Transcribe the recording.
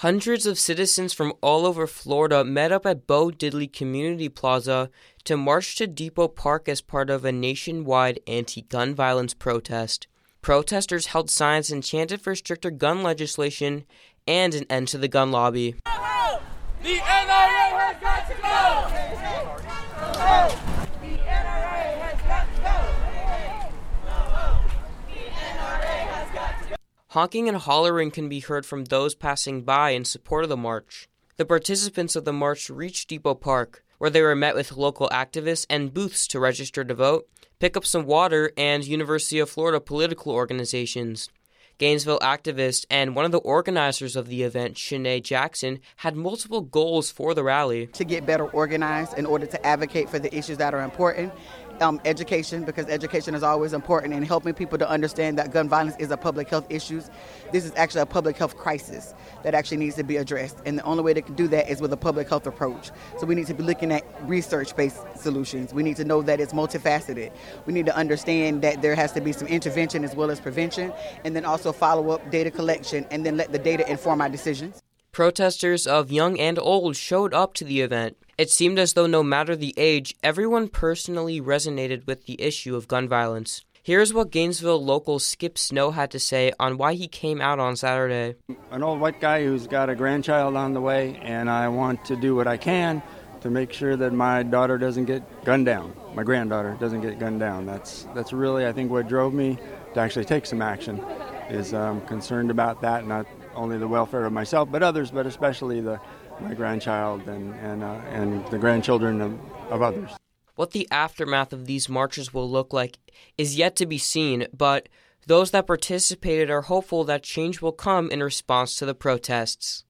Hundreds of citizens from all over Florida met up at Bo Diddley Community Plaza to march to Depot Park as part of a nationwide anti gun violence protest. Protesters held signs and chanted for stricter gun legislation and an end to the gun lobby. The NRA has got to go! Honking and hollering can be heard from those passing by in support of the march. The participants of the march reached Depot Park, where they were met with local activists and booths to register to vote, pick up some water, and University of Florida political organizations. Gainesville activist and one of the organizers of the event, Shanae Jackson, had multiple goals for the rally. To get better organized in order to advocate for the issues that are important um, education because education is always important in helping people to understand that gun violence is a public health issue. This is actually a public health crisis that actually needs to be addressed, and the only way to do that is with a public health approach. So we need to be looking at research-based solutions. We need to know that it's multifaceted. We need to understand that there has to be some intervention as well as prevention, and then also follow up data collection, and then let the data inform our decisions. Protesters of young and old showed up to the event. It seemed as though no matter the age, everyone personally resonated with the issue of gun violence. Here's what Gainesville local Skip Snow had to say on why he came out on Saturday. An old white guy who's got a grandchild on the way, and I want to do what I can to make sure that my daughter doesn't get gunned down. My granddaughter doesn't get gunned down. That's that's really I think what drove me to actually take some action. Is um, concerned about that, not only the welfare of myself but others, but especially the my grandchild and and uh, and the grandchildren of, of others. What the aftermath of these marches will look like is yet to be seen, but those that participated are hopeful that change will come in response to the protests.